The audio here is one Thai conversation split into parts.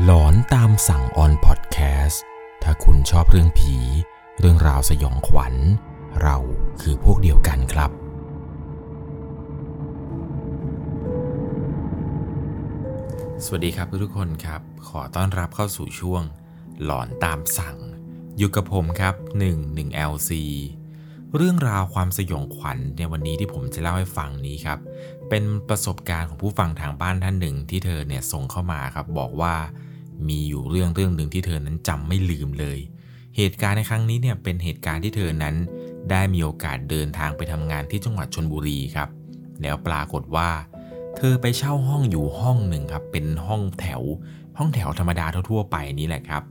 หลอนตามสั่งออนพอดแคสต์ถ้าคุณชอบเรื่องผี เรื่องราวสยองขวัญ เราคือพวกเดียวกันครับ สวัสดีครับทุกคนครับ ขอต้อนรับเข้าสู่ช่วง หลอนตามสั่ง อยู่กับผมครับ1 1 LC เรื่องราวความสยองขวัญในวันนี้ที่ผมจะเล่าให้ฟังนี้ครับ เป็นประสบการณ์ของผู้ฟังทางบ้านท่านหนึ่งที่เธอเนี่ยส่งเข้ามาครับบอกว่ามีอยู่เรื่องเรื่องหนึ่งที่เธอนั้นจำไม่ลืมเลย เหตุการณ์ในครั้งนี้เนี่ยเป็นเหตุการณ์ที่เธอนั้น ได้มีโอกาสเดินทางไปทำงานที่จังหวัดชนบุรีครับ แล้วปรากฏว่า เธอไปเช่าห้องอยู่ห้องหนึ่งครับเป็นห้องแถว ห้องแถวธรรมดาทั่วๆไปนี่แหละครับ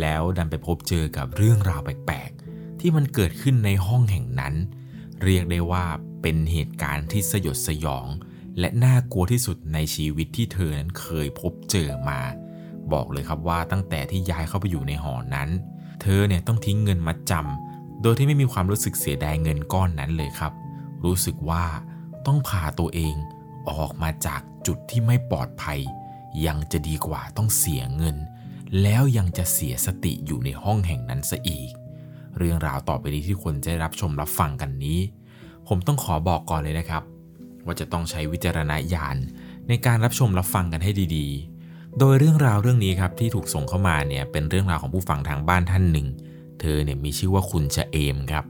แล้วดันไปพบเจอกับเรื่องราวแปลกๆ ที่มันเกิดขึ้นในห้องแห่งนั้น เรียกได้ว่าเป็นเหตุการณ์ที่สยดสยอง และน่ากลัวที่สุดในชีวิตที่เธอนั้นเคยพบเจอมา บอกเลยครับว่าตั้งแต่ที่ย้ายเข้าไปอยู่ในหอนั้น เธอเนี่ยต้องทิ้งเงินมาจำโดยที่ไม่มีความรู้สึกเสียดายเงินก้อนนั้นเลยครับ รู้สึกว่าต้องพาตัวเองออกมาจากจุดที่ไม่ปลอดภัย ยังจะดีกว่าต้องเสียเงิน แล้วยังจะเสียสติอยู่ในห้องแห่งนั้นซะอีก เรื่องราวต่อไปนี้ที่คนจะได้รับชมรับฟังกันนี้ ผมต้องขอบอกก่อนเลยนะครับ ว่าจะต้องใช้วิจารณญาณในการรับชมรับฟังกันให้ดีๆ โดยเรื่องราวเรื่องนี้ครับที่ถูกส่งเข้ามาเนี่ยเป็นเรื่องราวของผู้ฟังทางบ้านท่านหนึ่ง เธอเนี่ยมีชื่อว่าคุณชะเอมครับ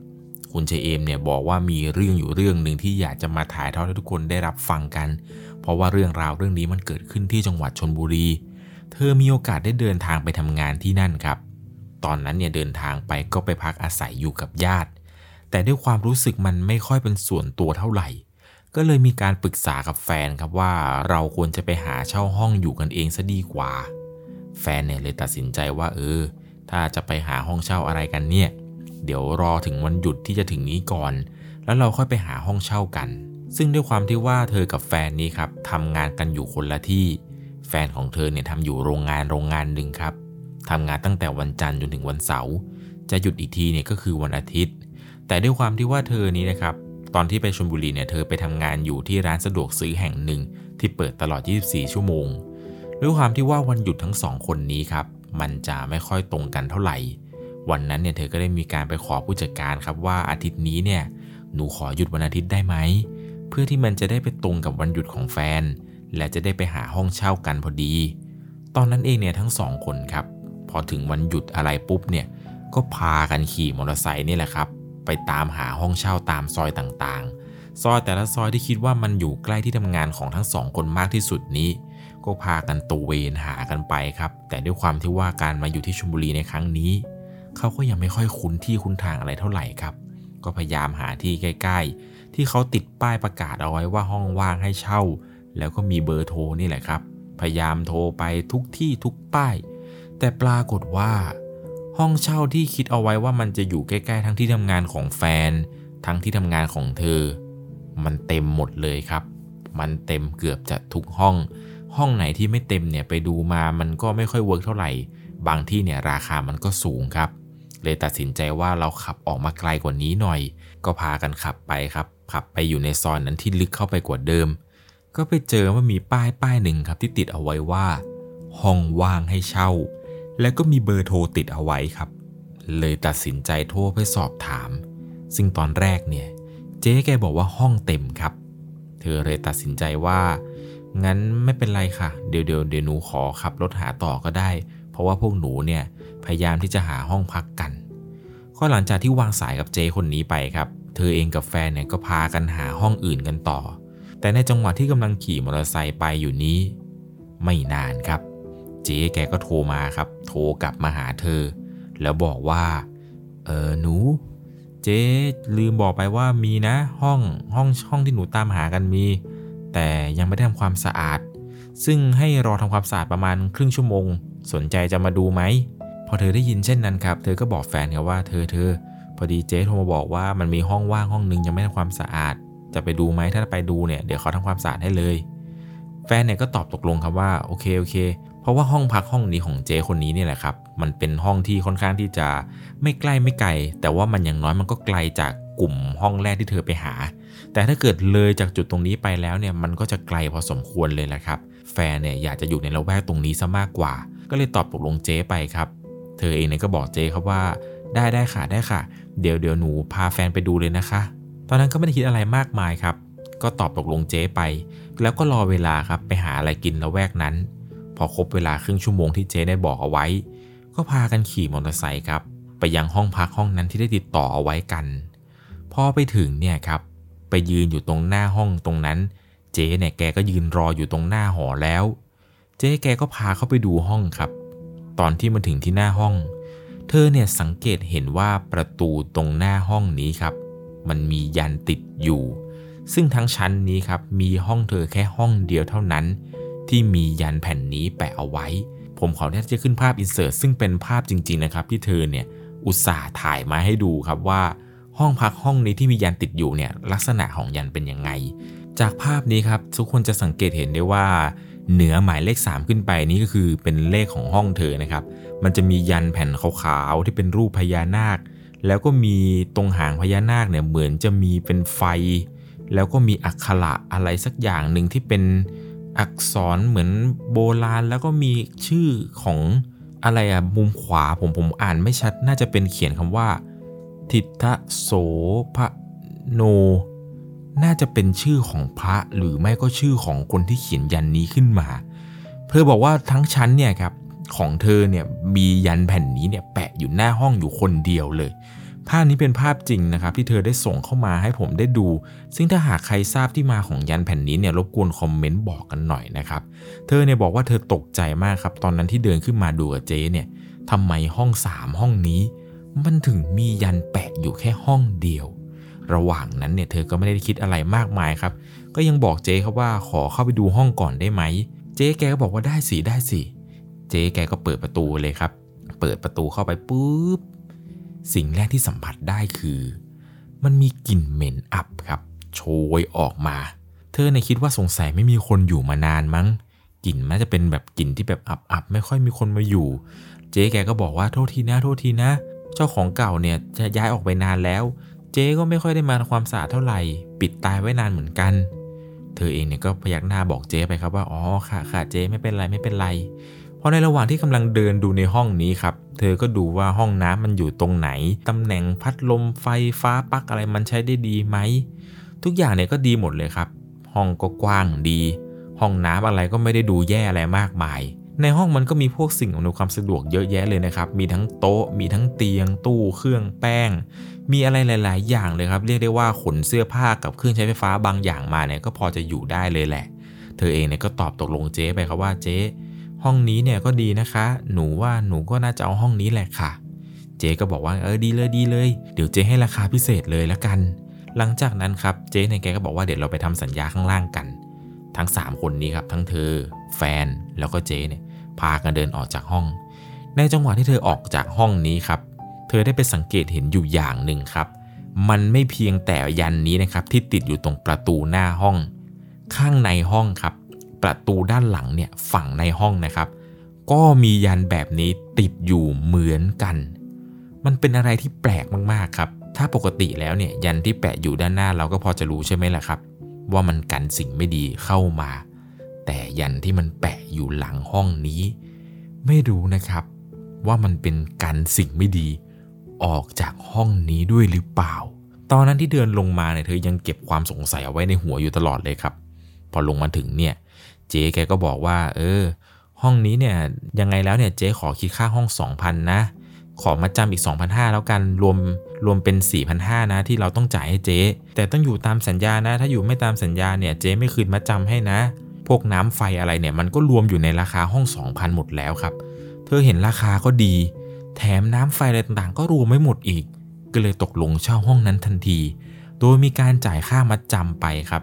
คุณชะเอมเนี่ยบอกว่ามีเรื่องอยู่เรื่องหนึ่งที่อยากจะมาถ่ายทอดให้ทุกคนได้รับฟังกัน เพราะว่าเรื่องราวเรื่องนี้มันเกิดขึ้นที่จังหวัดชนบุรี เธอมีโอกาสได้เดินทางไปทำงานที่นั่นครับ ตอนนั้นเนี่ยเดินทางไปก็ไปพักอาศัยอยู่กับญาติ แต่ด้วยความรู้สึกมันไม่ค่อยเป็นส่วนตัวเท่าไหร่ ก็เลยมีการปรึกษากับแฟนครับว่าเราควรจะไปหาเช่าห้องอยู่กันเองซะดีกว่า แฟนเนี่ยเลยตัดสินใจว่าเออ ถ้าจะไปหาห้องเช่าอะไรกันเนี่ย เดี๋ยวรอถึงวันหยุดที่จะถึงนี้ก่อน แล้วเราค่อยไปหาห้องเช่ากัน ซึ่งด้วยความที่ว่าเธอกับแฟนนี้ครับทำงานกันอยู่คนละที่ แฟนของเธอเนี่ยทำอยู่โรงงานโรงงานหนึ่งครับทำงานตั้งแต่วันจันทร์จนถึงวันเสาร์จะหยุดอีกทีเนี่ยก็คือวันอาทิตย์ แต่ด้วยความที่ว่าเธอนี้นะครับ ตอนที่ไปชลบุรีเนี่ยเธอไปทำงานอยู่ที่ร้านสะดวกซื้อแห่งหนึ่ง ที่เปิดตลอด 24 ชั่วโมง ด้วยความที่ว่าวันหยุดทั้งสองคนนี้ครับ มันจะไม่ค่อยตรงกันเท่าไหร่ วันนั้นเนี่ยเธอก็ได้มีการไปขอผู้จัดการครับว่าอาทิตย์นี้เนี่ยหนูขอหยุดวันอาทิตย์ได้ไหม เพื่อที่มันจะได้ไปตรงกับวันหยุดของแฟน และจะได้ไปหาห้องเช่ากันพอดี ตอนนั้นเองเนี่ยทั้งสองคนครับ พอถึงวันหยุดอะไรปุ๊บเนี่ยก็พากันขี่มอเตอร์ไซค์นี่แหละครับ ไปตามหาห้องเช่าตามซอยต่างๆ ซอยแต่ละซอยที่คิดว่ามันอยู่ใกล้ที่ทำงานของทั้งสองคนมากที่สุดนี้ ก็พากันตระเวนหากันไปครับ แต่ด้วยความที่ว่าการมาอยู่ที่ชลบุรีในครั้งนี้ เขาก็ยังไม่ค่อยคุ้นที่คุ้นทางอะไรเท่าไหร่ครับ ก็พยายามหาที่ใกล้ ๆ ที่เขาติดป้ายประกาศเอาไว้ว่าห้องว่างให้เช่า แล้วก็มีเบอร์โทรนี่แหละครับ พยายามโทรไปทุกที่ทุกป้าย แต่ปรากฏว่า ห้องเช่าที่คิดเอาไว้ว่ามันจะอยู่ใกล้ๆ ทั้งที่ทำงานของแฟน ทั้งที่ทำงานของเธอ มันเต็มหมดเลยครับ มันเต็มเกือบจะทุกห้อง ห้องไหนที่ไม่เต็มเนี่ยไปดูมามันก็ไม่ค่อย work เท่าไหร่ บางที่เนี่ยราคามันก็สูงครับ เลยตัดสินใจว่าเราขับออกมาไกลกว่านี้หน่อย ก็พากันขับไปครับ ขับไปอยู่ในซอยนั้นที่ลึกเข้าไปกว่าเดิม ก็ไปเจอว่ามีป้ายป้ายหนึ่งครับที่ติดเอาไว้ว่า ห้องว่างให้เช่า แล้วก็มีเบอร์โทรติดเอาไว้ครับ เลยตัดสินใจโทรไปสอบถาม ซึ่งตอนแรกเนี่ย เจ๊แกบอกว่าห้องเต็มครับ เธอเลยตัดสินใจว่า งั้นไม่เป็นไรค่ะ เดี๋ยวเดี๋ยวเดี๋ยวหนูขอขับรถหาต่อก็ได้ เพราะว่าพวกหนูเนี่ยพยายามที่จะหาห้องพักกัน ก็หลังจากที่วางสายกับเจ๊คนนี้ไปครับ เธอเองกับแฟนเนี่ยก็พากันหาห้องอื่นกันต่อ แต่ในจังหวะที่กำลังขี่มอเตอร์ไซค์ไปอยู่นี้ ไม่นานครับ เจ๊แกก็โทรมาครับ โทรกลับมาหาเธอ แล้วบอกว่า เออหนู เจ๊ลืมบอกไปว่ามีนะห้องห้องห้องที่หนูตามหากันมี แต่ยังไม่ได้ทำความสะอาด ซึ่งให้รอทำความสะอาดประมาณครึ่งชั่วโมง สนใจจะมาดูไหมพอเธอได้ยินเช่นนั้นครับ เธอก็บอกแฟนครับว่าเธอเธอพอดีเจ๊โทรมาบอกว่ามันมีห้องว่างห้องนึงยังไม่ทำความสะอาด จะไปดูไหมถ้าไปดูเนี่ยเดี๋ยวเขาทำความสะอาดให้เลย แฟนเนี่ยก็ตอบตกลงครับว่าโอเคโอเค เพราะว่าห้องพักห้องนี้ของเจคนนี้เนี่ยแหละครับ มันเป็นห้องที่ค่อนข้างที่จะไม่ใกล้ไม่ไกล แต่ว่ามันอย่างน้อยมันก็ไกลจากกลุ่มห้องแรกที่เธอไปหา แต่ถ้าเกิดเลยจากจุดตรงนี้ไปแล้วเนี่ยมันก็จะไกลพอสมควรเลยแหละครับ แฟนเนี่ยอยากจะอยู่ในละแวกตรงนี้ซะมากกว่า ก็เลยตอบตกลงเจไปครับ เธอเองเนี่ยก็บอกเจครับว่า ได้ได้ค่ะได้ค่ะ เดี๋ยวเดี๋ยวหนูพาแฟนไปดูเลยนะคะ ตอนนั้นก็ไม่ได้คิดอะไรมากมายครับ ก็ตอบตกลงเจไป แล้วก็รอเวลาครับไปหาอะไรกินละแวกนั้น อครบเวลาครึ่งชั่วโมงที่เจ๊ได้บอกเอาไว้ ก็พากันขี่มอเตอร์ไซค์ครับ ไปยังห้องพักห้องนั้นที่ได้ติดต่อเอาไว้กัน พอไปถึงเนี่ยครับ ไปยืนอยู่ตรงหน้าห้องตรงนั้น เจ๊เนี่ยแกก็ยืนรออยู่ตรงหน้าหอแล้ว เจ๊แกก็พาเข้าไปดูห้องครับ ตอนที่มาถึงที่หน้าห้อง เธอเนี่ยสังเกตเห็นว่าประตูตรงหน้าห้องนี้ครับ มันมียันติดอยู่ ซึ่งทั้งชั้นนี้ครับมีห้องเธอแค่ห้องเดียวเท่านั้น ที่มียันแผ่นนี้แปะเอาไว้ ผมขออนุญาตจะขึ้นภาพอินเสิร์ตซึ่งเป็นภาพจริง ๆ นะครับ ที่เธอเนี่ยอุตส่าห์ถ่ายมาให้ดูครับว่าห้องพักห้องนี้ที่มียันติดอยู่เนี่ยลักษณะของยันเป็นยังไง จากภาพนี้ครับทุกคนจะสังเกตเห็นได้ว่า เหนือหมายเลข 3 ขึ้นไปนี้ก็คือเป็นเลขของห้องเธอนะครับ มันจะมียันแผ่นขาวๆที่เป็นรูปพญานาค แล้วก็มีตรงหางพญานาคเนี่ยเหมือนจะมีเป็นไฟ แล้วก็มีอักขระอะไรสักอย่างหนึ่งที่เป็น อักษรเหมือนโบราณแล้วก็มีชื่อของอะไรอะมุมขวาผมผมอ่านไม่ชัดน่าจะเป็นเขียนคำว่า ทิทะโสภโน น่าจะเป็นชื่อของพระหรือไม่ก็ชื่อของคนที่เขียนยันนี้ขึ้นมาเธอบอกว่าทั้งชั้นเนี่ยครับของเธอเนี่ยมียันแผ่นนี้เนี่ยแปะอยู่หน้าห้องอยู่คนเดียวเลย ภาพนี้เป็นภาพจริงนะครับที่เธอได้ส่งเข้ามาให้ผมได้ดู ซึ่งถ้าหากใครทราบที่มาของยันแผ่นนี้เนี่ยรบกวนคอมเมนต์บอกกันหน่อยนะครับเธอเนี่ยบอกว่าเธอตกใจมากครับตอนนั้นที่เดินขึ้นมาดูกับเจ๊เนี่ยทำไมห้องสามห้องนี้ มันถึงมียันแปะอยู่แค่ห้องเดียว ระหว่างนั้นเนี่ยเธอก็ไม่ได้คิดอะไรมากมายครับ ก็ยังบอกเจ๊ครับว่าขอเข้าไปดูห้องก่อนได้ไหม เจ๊แกก็บอกว่าได้สิได้สิ เจ๊แกก็เปิดประตูเลยครับ เปิดประตูเข้าไปปุ๊บ สิ่งแรกที่สัมผัสได้คือ มันมีกลิ่นเหม็นอับครับ โชยออกมา เธอเนี่ยคิดว่าสงสัยไม่มีคนอยู่มานานมั้งกลิ่นมันจะเป็นแบบกลิ่นที่แบบอับๆไม่ค่อยมีคนมาอยู่ เจ๊แกก็บอกว่าโทษทีนะโทษทีนะ เจ้าของเก่าเนี่ยจะย้ายออกไปนานแล้ว เจ๊ก็ไม่ค่อยได้มาทำความสะอาดเท่าไหร่ ปิดตายไว้นานเหมือนกัน เธอเองเนี่ยก็พยักหน้าบอกเจ๊ไปครับว่าอ๋อค่ะค่ะเจ๊ไม่เป็นไรไม่เป็นไร พอในระหว่างที่กำลังเดินดูในห้องนี้ครับ เธอก็ดูว่าห้องน้ำมันอยู่ตรงไหนตำแหน่งพัดลมไฟฟ้าปลั๊กอะไรมันใช้ได้ดีไหม ทุกอย่างเนี่ยก็ดีหมดเลยครับ ห้องก็กว้างดี ห้องน้ำอะไรก็ไม่ได้ดูแย่อะไรมากมาย ในห้องมันก็มีพวกสิ่งอำนวยความสะดวกเยอะแยะเลยนะครับ มีทั้งโต๊ะ มีทั้งเตียง ตู้ เครื่องแป้ง มีอะไรหลาย ๆ อย่างเลยครับ เรียกได้ว่าขนเสื้อผ้ากับเครื่องใช้ไฟฟ้าบางอย่างมาเนี่ยก็พอจะอยู่ได้เลยแหละ เธอเองเนี่ยก็ตอบตกลงเจ๊ไปครับว่าเจ๊ ห้องนี้เนี่ยก็ดีนะคะ หนูว่าหนูก็น่าจะเอาห้องนี้แหละค่ะ เจ๊ก็บอกว่าเออดีเลยดีเลย เดี๋ยวเจ๊ให้ราคาพิเศษเลยละกัน หลังจากนั้นครับเจ๊เนี่ยแกก็บอกว่าเดี๋ยวเราไปทำสัญญาข้างล่างกัน ทั้ง 3 คนนี้ครับทั้งเธอ แฟนแล้วก็เจ๊เนี่ยพากันเดินออกจากห้อง ในจังหวะที่เธอออกจากห้องนี้ครับ เธอได้ไปสังเกตเห็นอยู่อย่างหนึ่งครับ มันไม่เพียงแต่ยันนี้นะครับที่ติดอยู่ตรงประตูหน้าห้อง ข้างในห้องครับ ประตูด้านหลังเนี่ยฝั่งในห้องนะครับ ก็มียันแบบนี้ติดอยู่เหมือนกัน มันเป็นอะไรที่แปลกมากๆครับ ถ้าปกติแล้วเนี่ยยันที่แปะอยู่ด้านหน้าเราก็พอจะรู้ใช่ไหมล่ะครับ ว่ามันกันสิ่งไม่ดีเข้ามา แต่ยันที่มันแปะอยู่หลังห้องนี้ ไม่รู้นะครับ ว่ามันเป็นกันสิ่งไม่ดี ออกจากห้องนี้ด้วยหรือเปล่า ตอนนั้นที่เดินลงมาเนี่ยเธอยังเก็บความสงสัยเอาไว้ในหัวอยู่ตลอดเลยครับพอลงมาถึงเนี่ย เจ๊แกก็บอกว่า เออ ห้องนี้เนี่ยยังไงแล้วเนี่ยเจ๊ขอคิดค่าห้อง 2,000 นะ ขอมาจำอีก 2,500 แล้วกันรวมรวมเป็น 4,500 นะ ที่เราต้องจ่ายให้เจ๊ แต่ต้องอยู่ตามสัญญานะ ถ้าอยู่ไม่ตามสัญญาเนี่ยเจ๊ไม่คืนมาจำให้นะ พวกน้ำไฟอะไรเนี่ยมันก็รวมอยู่ในราคาห้อง 2,000 หมดแล้วครับ เธอเห็นราคาก็ดี แถมน้ำไฟอะไรต่างๆ ก็รวมไม่หมดอีก ก็เลยตกลงเช่าห้องนั้นทันที โดยมีการจ่ายค่ามัดจำไปครับ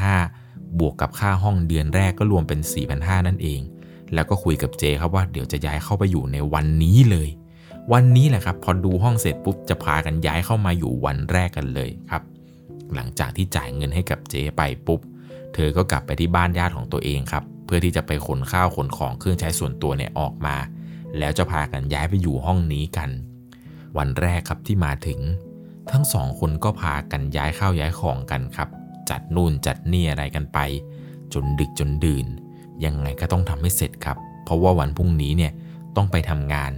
2,500 บวกกับค่าห้องเดือนแรกก็รวมเป็น 4,500 นั่นเอง แล้วก็คุยกับเจครับว่าเดี๋ยวจะย้ายเข้าไปอยู่ในวันนี้เลย วันนี้แหละครับพอดูห้องเสร็จปุ๊บจะพากันย้ายเข้ามาอยู่วันแรกกันเลยครับ หลังจากที่จ่ายเงินให้กับเจไปปุ๊บ เธอก็กลับไปที่บ้านญาติของตัวเองครับ เพื่อที่จะไปขนข้าวขนของเครื่องใช้ส่วนตัวเนี่ยออกมา แล้วจะพากันย้ายไปอยู่ห้องนี้กัน วันแรกครับที่มาถึง ทั้งสองคนก็พากันย้ายข้าวย้ายของกันครับ จัดนู่นจัดนี่อะไรกันไป จนดึกจนดื่น ยังไงก็ต้องทำให้เสร็จครับ เพราะว่าวันพรุ่งนี้เนี่ยต้องไปทำงาน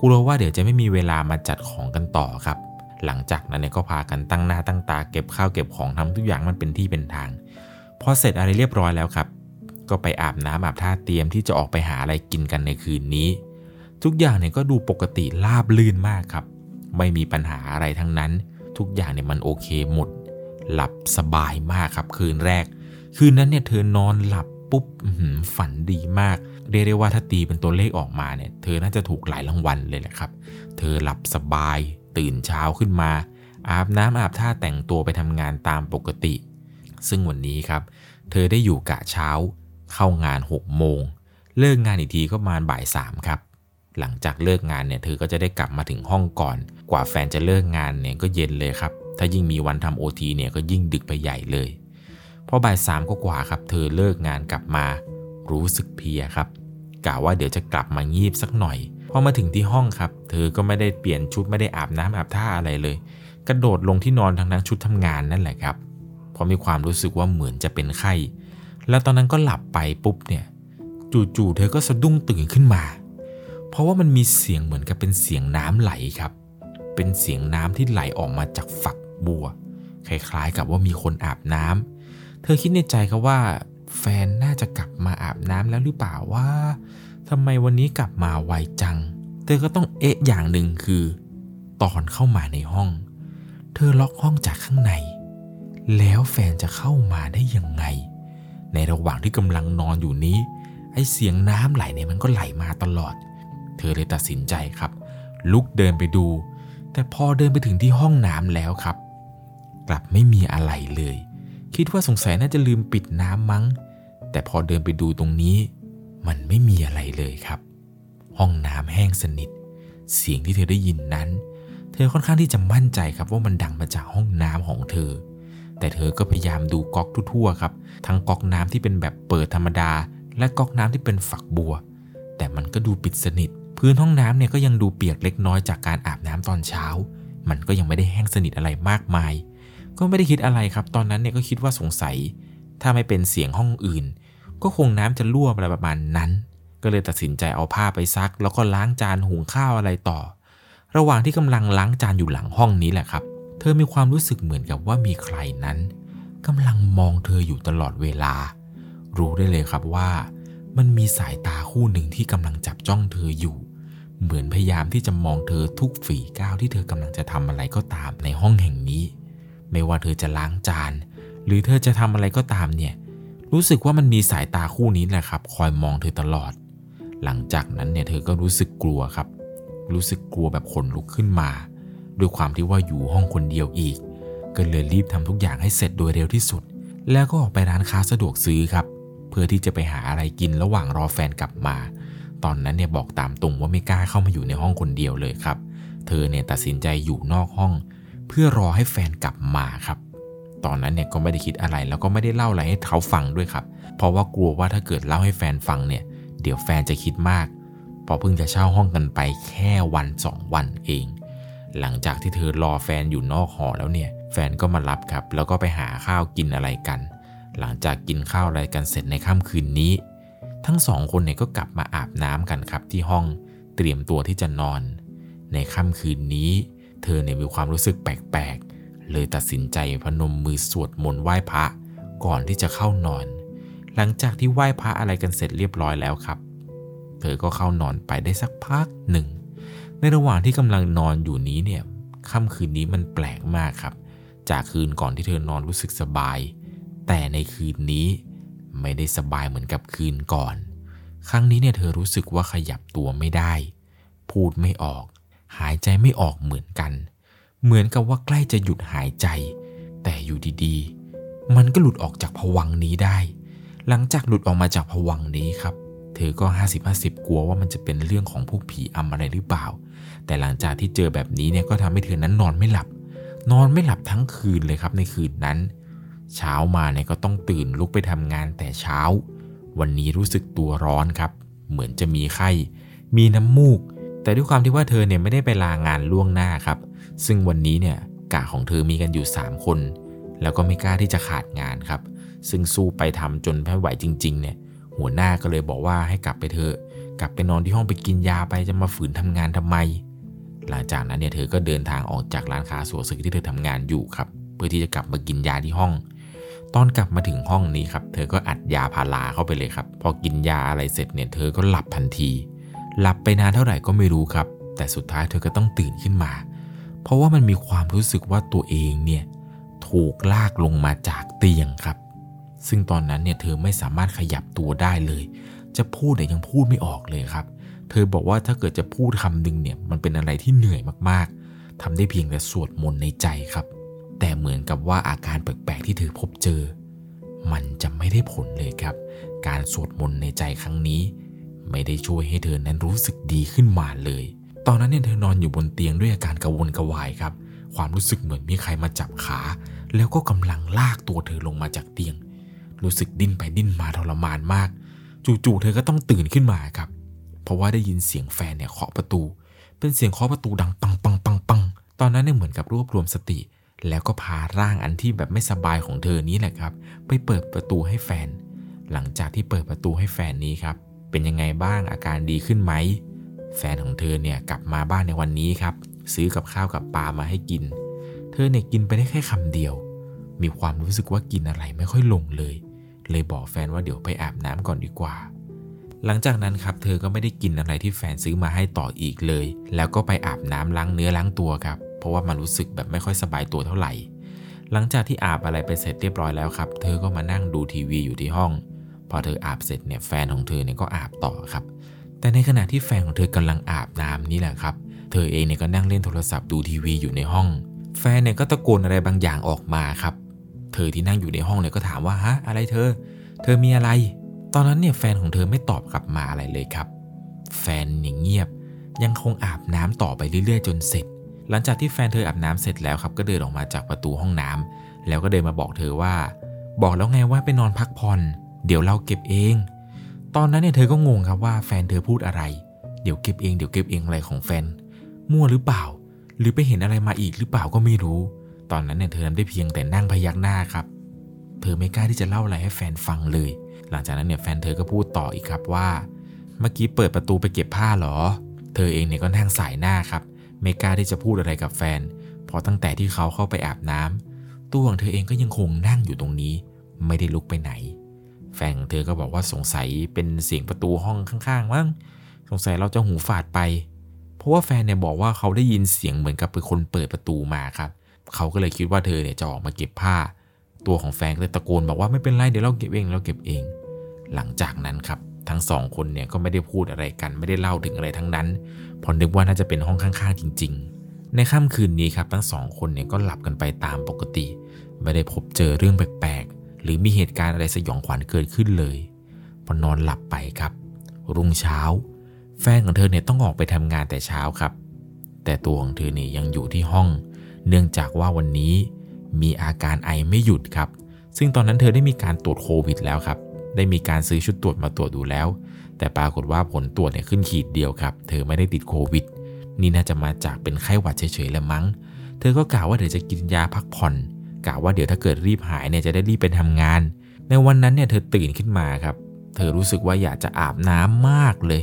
กลัวว่าเดี๋ยวจะไม่มีเวลามาจัดของกันต่อครับ หลังจากนั้นเนี่ยก็พากันตั้งหน้าตั้งตาเก็บข้าวเก็บของทำทุกอย่างมันเป็นที่เป็นทางพอเสร็จอะไรเรียบร้อยแล้วครับ ก็ไปอาบน้ำอาบท่าเตรียมที่จะออกไปหาอะไรกินกันในคืนนี้ ทุกอย่างเนี่ยก็ดูปกติราบลื่นมากครับ ไม่มีปัญหาอะไรทั้งนั้น ทุกอย่างเนี่ยมันโอเคหมด หลับสบายมากครับคืนแรก คืนนั้นเนี่ยเธอนอนหลับปุ๊บฝันดีมาก เรียกได้ว่าถ้าตีเป็นตัวเลขออกมาเนี่ย เธอน่าจะถูกหลายรางวัลเลยแหละครับ เธอหลับสบาย ตื่นเช้าขึ้นมา อาบน้ำอาบท่าแต่งตัวไปทำงานตามปกติ ซึ่งวันนี้ครับ เธอได้อยู่กะเช้า เข้างาน6โมงเลิกงานอีกทีก็มาบ่ายสามครับ หลังจากเลิกงานเนี่ยเธอก็จะได้กลับมาถึงห้องก่อน กว่าแฟนจะเลิกงานเนี่ยก็เย็นเลยครับ ถ้ายิ่งมีวันทำโอทีเนี่ยก็ยิ่งดึกไปใหญ่เลย พอบ่ายสามก็กว่าครับ เธอเลิกงานกลับมา รู้สึกเพียครับกะว่าเดี๋ยวจะกลับมางีบสักหน่อยพอมาถึงที่ห้องครับ เธอก็ไม่ได้เปลี่ยนชุดไม่ได้อาบน้ำอาบท่าอะไรเลย กระโดดลงที่นอนทางนั้นชุดทำงานนั่นแหละครับเพราะมีความรู้สึกว่าเหมือนจะเป็นไข้ แล้วตอนนั้นก็หลับไปปุ๊บเนี่ย จู่ๆเธอก็สะดุ้งตื่นขึ้นมา เพราะว่ามันมีเสียงเหมือนกับเป็นเสียงน้ำไหลครับ เป็นเสียงน้ำที่ไหลออกมาจากฝัก บัว คล้ายๆกับว่ามีคนอาบน้ำเธอคิดในใจครับว่า แฟนน่าจะกลับมาอาบน้ำแล้วหรือเปล่าว่าทำไมวันนี้กลับมาไวจัง เธอก็ต้องเอะอย่างหนึ่งคือ ตอนเข้ามาในห้อง เธอล็อกห้องจากข้างใน แล้วแฟนจะเข้ามาได้ยังไง ในระหว่างที่กำลังนอนอยู่นี้ ไอเสียงน้ำไหลเนี่ยมันก็ไหลมาตลอด เธอเลยตัดสินใจครับ ลุกเดินไปดูแต่พอเดินไปถึงที่ห้องน้ำแล้วครับ กลับไม่มีอะไรเลย คิดว่าสงสัยน่าจะลืมปิดน้ำมั้ง แต่พอเดินไปดูตรงนี้ มันไม่มีอะไรเลยครับ ห้องน้ำแห้งสนิท เสียงที่เธอได้ยินนั้น เธอค่อนข้างที่จะมั่นใจครับว่ามันดังมาจากห้องน้ำของเธอ แต่เธอก็พยายามดูก๊อกทั่วๆครับ ทั้งก๊อกน้ำที่เป็นแบบเปิดธรรมดา และก๊อกน้ำที่เป็นฝักบัว แต่มันก็ดูปิดสนิท พื้นห้องน้ำเนี่ยก็ยังดูเปียกเล็กน้อยจากการอาบน้ำตอนเช้ามันก็ยังไม่ได้แห้งสนิทอะไรมากมาย ก็ไม่ได้คิดอะไรครับ ตอนนั้นเนี่ยก็คิดว่าสงสัย ถ้าไม่เป็นเสียงห้องอื่น ก็คงน้ำจะรั่วอะไรประมาณนั้น ก็เลยตัดสินใจเอาผ้าไปซัก แล้วก็ล้างจานหุงข้าวอะไรต่อ ระหว่างที่กำลังล้างจานอยู่หลังห้องนี้แหละครับ เธอมีความรู้สึกเหมือนกับว่ามีใครนั้นกำลังมองเธออยู่ตลอดเวลา รู้ได้เลยครับว่า มันมีสายตาคู่หนึ่งที่กำลังจับจ้องเธออยู่ เหมือนพยายามที่จะมองเธอทุกฝีก้าวที่เธอกำลังจะทำอะไรก็ตามในห้องแห่งนี้ ไม่ว่าเธอจะล้างจาน หรือเธอจะทำอะไรก็ตามเนี่ย รู้สึกว่ามันมีสายตาคู่นี้แหละครับ คอยมองเธอตลอด หลังจากนั้นเนี่ยเธอก็รู้สึกกลัวครับ รู้สึกกลัวแบบขนลุกขึ้นมา ด้วยความที่ว่าอยู่ห้องคนเดียวอีก ก็เลยรีบทำทุกอย่างให้เสร็จโดยเร็วที่สุด แล้วก็ออกไปร้านค้าสะดวกซื้อครับ เพื่อที่จะไปหาอะไรกินระหว่างรอแฟนกลับมา ตอนนั้นเนี่ยบอกตามตรงว่าไม่กล้าเข้ามาอยู่ในห้องคนเดียวเลยครับ เธอเนี่ยตัดสินใจอยู่นอกห้อง เพื่อรอให้แฟนกลับมาครับ ตอนนั้นเนี่ยก็ไม่ได้คิดอะไรแล้วก็ไม่ได้เล่าอะไรให้เขาฟังด้วยครับ เพราะว่ากลัวว่าถ้าเกิดเล่าให้แฟนฟังเนี่ย เดี๋ยวแฟนจะคิดมาก พอเพิ่งจะเช่าห้องกันไปแค่วันสองวันเอง หลังจากที่เธอรอแฟนอยู่นอกหอแล้วเนี่ย แฟนก็มารับครับ แล้วก็ไปหาข้าวกินอะไรกัน หลังจากกินข้าวอะไรกันเสร็จในค่ำคืนนี้ ทั้งสองคนเนี่ยก็กลับมาอาบน้ำกันครับที่ห้องเตรียมตัวที่จะนอน ในค่ำคืนนี้ เธอเนี่ยมีความรู้สึกแปลกๆ เลยตัดสินใจพนมมือสวดมนต์ไหว้พระก่อนที่จะเข้านอน หลังจากที่ไหว้พระอะไรกันเสร็จเรียบร้อยแล้วครับ เธอก็เข้านอนไปได้สักพักหนึ่ง ในระหว่างที่กำลังนอนอยู่นี้เนี่ยค่ำคืนนี้มันแปลกมากครับ จากคืนก่อนที่เธอนอนรู้สึกสบาย แต่ในคืนนี้ไม่ได้สบายเหมือนกับคืนก่อน ครั้งนี้เนี่ยเธอรู้สึกว่าขยับตัวไม่ได้ พูดไม่ออก หายใจไม่ออกเหมือนกัน เหมือนกับว่าใกล้จะหยุดหายใจ แต่อยู่ดีๆ มันก็หลุดออกจากผวังนี้ได้ หลังจากหลุดออกมาจากผวังนี้ครับ เธอก็ 50-50 กลัวว่ามันจะเป็นเรื่องของพวกผีอำอะไรหรือเปล่า แต่หลังจากที่เจอแบบนี้เนี่ยก็ทำให้เธอนั้นนอนไม่หลับ นอนไม่หลับทั้งคืนเลยครับในคืนนั้น เช้ามาเนี่ยก็ต้องตื่นลุกไปทำงานแต่เช้า วันนี้รู้สึกตัวร้อนครับ เหมือนจะมีไข้ มีน้ำมูก แต่ด้วยความที่ว่าเธอเนี่ยไม่ได้ไปลางานล่วงหน้าครับ ซึ่งวันนี้เนี่ยกะของเธอมีกันอยู่ 3 คน แล้วก็ไม่กล้าที่จะขาดงานครับ ซึ่งสู้ไปทำจนไม่ไหวจริง ๆ เนี่ย หัวหน้าก็เลยบอกว่าให้กลับไปเถอะกลับไปนอนที่ห้องไปกินยาไปจะมาฝืนทำงานทำไม หลังจากนั้นเนี่ยเธอก็เดินทางออกจากร้านค้าสัวซึกที่เธอทำงานอยู่ครับ เพื่อที่จะกลับมากินยาที่ห้อง ตอนกลับมาถึงห้องนี้ครับ เธอก็อัดยาพาราเข้าไปเลยครับ พอกินยาอะไรเสร็จเนี่ยเธอก็หลับทันที หลับไปนานเท่าไหร่ก็ไม่รู้ครับ แต่สุดท้ายเธอก็ต้องตื่นขึ้นมา เพราะว่ามันมีความรู้สึกว่าตัวเองเนี่ยถูกลากลงมาจากเตียงครับ ซึ่งตอนนั้นเนี่ยเธอไม่สามารถขยับตัวได้เลย จะพูดแต่ยังพูดไม่ออกเลยครับ เธอบอกว่าถ้าเกิดจะพูดคำหนึ่งเนี่ยมันเป็นอะไรที่เหนื่อยมากๆทำได้เพียงแต่สวดมนต์ในใจครับ แต่เหมือนกับว่าอาการแปลกๆที่เธอพบเจอ มันจะไม่ได้ผลเลยครับ การสวดมนต์ในใจครั้งนี้ ไม่ได้ช่วยให้เธอนั้นรู้สึกดีขึ้นมาเลย ตอนนั้นเนี่ยเธอนอนอยู่บนเตียงด้วยอาการกระวนกระวายครับ ความรู้สึกเหมือนมีใครมาจับขา แล้วก็กำลังลากตัวเธอลงมาจากเตียง รู้สึกดิ้นไปดิ้นมาทรมานมาก จู่ๆเธอก็ต้องตื่นขึ้นมาครับ เพราะว่าได้ยินเสียงแฟนเนี่ยเคาะประตู เป็นเสียงเคาะประตูดังปังปังปังปังตอนนั้นเนี่ยเหมือนกับรวบรวมสติ แล้วก็พาร่างอันที่แบบไม่สบายของเธอนี้แหละครับ ไปเปิดประตูให้แฟน หลังจากที่เปิดประตูให้แฟนนี้ครับ เป็นยังไงบ้างอาการดีขึ้นไหม แฟนของเธอเนี่ยกลับมาบ้านในวันนี้ครับ ซื้อกับข้าวกับปลามาให้กิน เธอเนี่ยกินไปได้แค่คำเดียว มีความรู้สึกว่ากินอะไรไม่ค่อยลงเลย เลยบอกแฟนว่าเดี๋ยวไปอาบน้ำก่อนดีกว่า หลังจากนั้นครับเธอก็ไม่ได้กินอะไรที่แฟนซื้อมาให้ต่ออีกเลย แล้วก็ไปอาบน้ำล้างเนื้อล้างตัวครับ เพราะว่ามันรู้สึกแบบไม่ค่อยสบายตัวเท่าไหร่ หลังจากที่อาบอะไรไปเสร็จเรียบร้อยแล้วครับ เธอก็มานั่งดูทีวีอยู่ที่ห้อง พอเธออาบเสร็จเนี่ยแฟนของเธอเนี่ยก็อาบต่อครับ แต่ในขณะที่แฟนของเธอกำลังอาบน้ำนี่แหละครับ เธอเองเนี่ยก็นั่งเล่นโทรศัพท์ดูทีวีอยู่ในห้อง แฟนเนี่ยก็ตะโกนอะไรบางอย่างออกมาครับ เธอที่นั่งอยู่ในห้องเนี่ยก็ถามว่าฮะอะไรเธอ เธอมีอะไร ตอนนั้นเนี่ยแฟนของเธอไม่ตอบกลับมาอะไรเลยครับ แฟนเนี่ยเงียบ ยังคงอาบน้ำต่อไปเรื่อย ๆ จนเสร็จ หลังจากที่แฟนเธออาบน้ำเสร็จแล้วครับ ก็เดินออกมาจากประตูห้องน้ำแล้วก็เดินมาบอกเธอว่า บอกแล้วไงว่าไปนอนพักผ่อน เดี๋ยวเราเก็บเอง ตอนนั้นเนี่ยเธอก็งงครับว่าแฟนเธอพูดอะไร เดี๋ยวเก็บเองเดี๋ยวเก็บเองอะไรของแฟน มั่วหรือเปล่า หรือไปเห็นอะไรมาอีกหรือเปล่าก็ไม่รู้ ตอนนั้นเนี่ยเธอทำได้เพียงแต่นั่งพยักหน้าครับ เธอไม่กล้าที่จะเล่าอะไรให้แฟนฟังเลย หลังจากนั้นเนี่ยแฟนเธอก็พูดต่ออีกครับว่า เมื่อกี้เปิดประตูไปเก็บผ้าเหรอ เธอเองเนี่ยก็นั่งสายหน้าครับ ไม่กล้าที่จะพูดอะไรกับแฟน เพราะตั้งแต่ที่เขาเข้าไปอาบน้ำตัวของเธอเองก็ยังคงนั่งอยู่ตรงนี้ ไม่ได้ลุกไปไหน แฟนของเธอก็บอกว่าสงสัยเป็นเสียงประตูห้องข้างๆมั้งสงสัยเราจะหูฝาดไป เพราะว่าแฟนเนี่ยบอกว่าเขาได้ยินเสียงเหมือนกับเป็นคนเปิดประตูมาครับ เขาก็เลยคิดว่าเธอเนี่ยจะออกมาเก็บผ้า ตัวของแฟนก็เลยตะโกนบอกว่าไม่เป็นไรเดี๋ยวเราเก็บเองเราเก็บเอง หลังจากนั้นครับทั้งสองคนเนี่ยก็ไม่ได้พูดอะไรกันไม่ได้เล่าถึงอะไรทั้งนั้นพอนึกว่าน่าจะเป็นห้องข้างๆจริง ๆ ในค่ำคืนนี้ครับทั้งสองคนเนี่ยก็หลับกันไปตามปกติ ไม่ได้พบเจอเรื่องแปลกๆ หรือมีเหตุการณ์อะไรสยองขวัญเกิดขึ้นเลยพอนอนหลับไปครับ รุ่งเช้า แฟนของเธอเนี่ยต้องออกไปทำงานแต่เช้าครับ แต่ตัวของเธอเนี่ยยังอยู่ที่ห้อง เนื่องจากว่าวันนี้มีอาการไอไม่หยุดครับ ซึ่งตอนนั้นเธอได้มีการตรวจโควิดแล้วครับ ได้มีการซื้อชุดตรวจมาตรวจดูแล้ว แต่ปรากฏว่าผลตรวจเนี่ยขึ้นขีดเดียวครับ เธอไม่ได้ติดโควิด นี่น่าจะมาจากเป็นไข้หวัดเฉยๆแล้วมั้ง เธอก็กล่าวว่าเดี๋ยวจะกินยาพักผ่อน กล่าวว่าเดี๋ยวถ้าเกิดรีบหายเนี่ยจะได้รีบไปทำงาน ในวันนั้นเนี่ยเธอตื่นขึ้นมาครับ เธอรู้สึกว่าอยากจะอาบน้ำมากเลย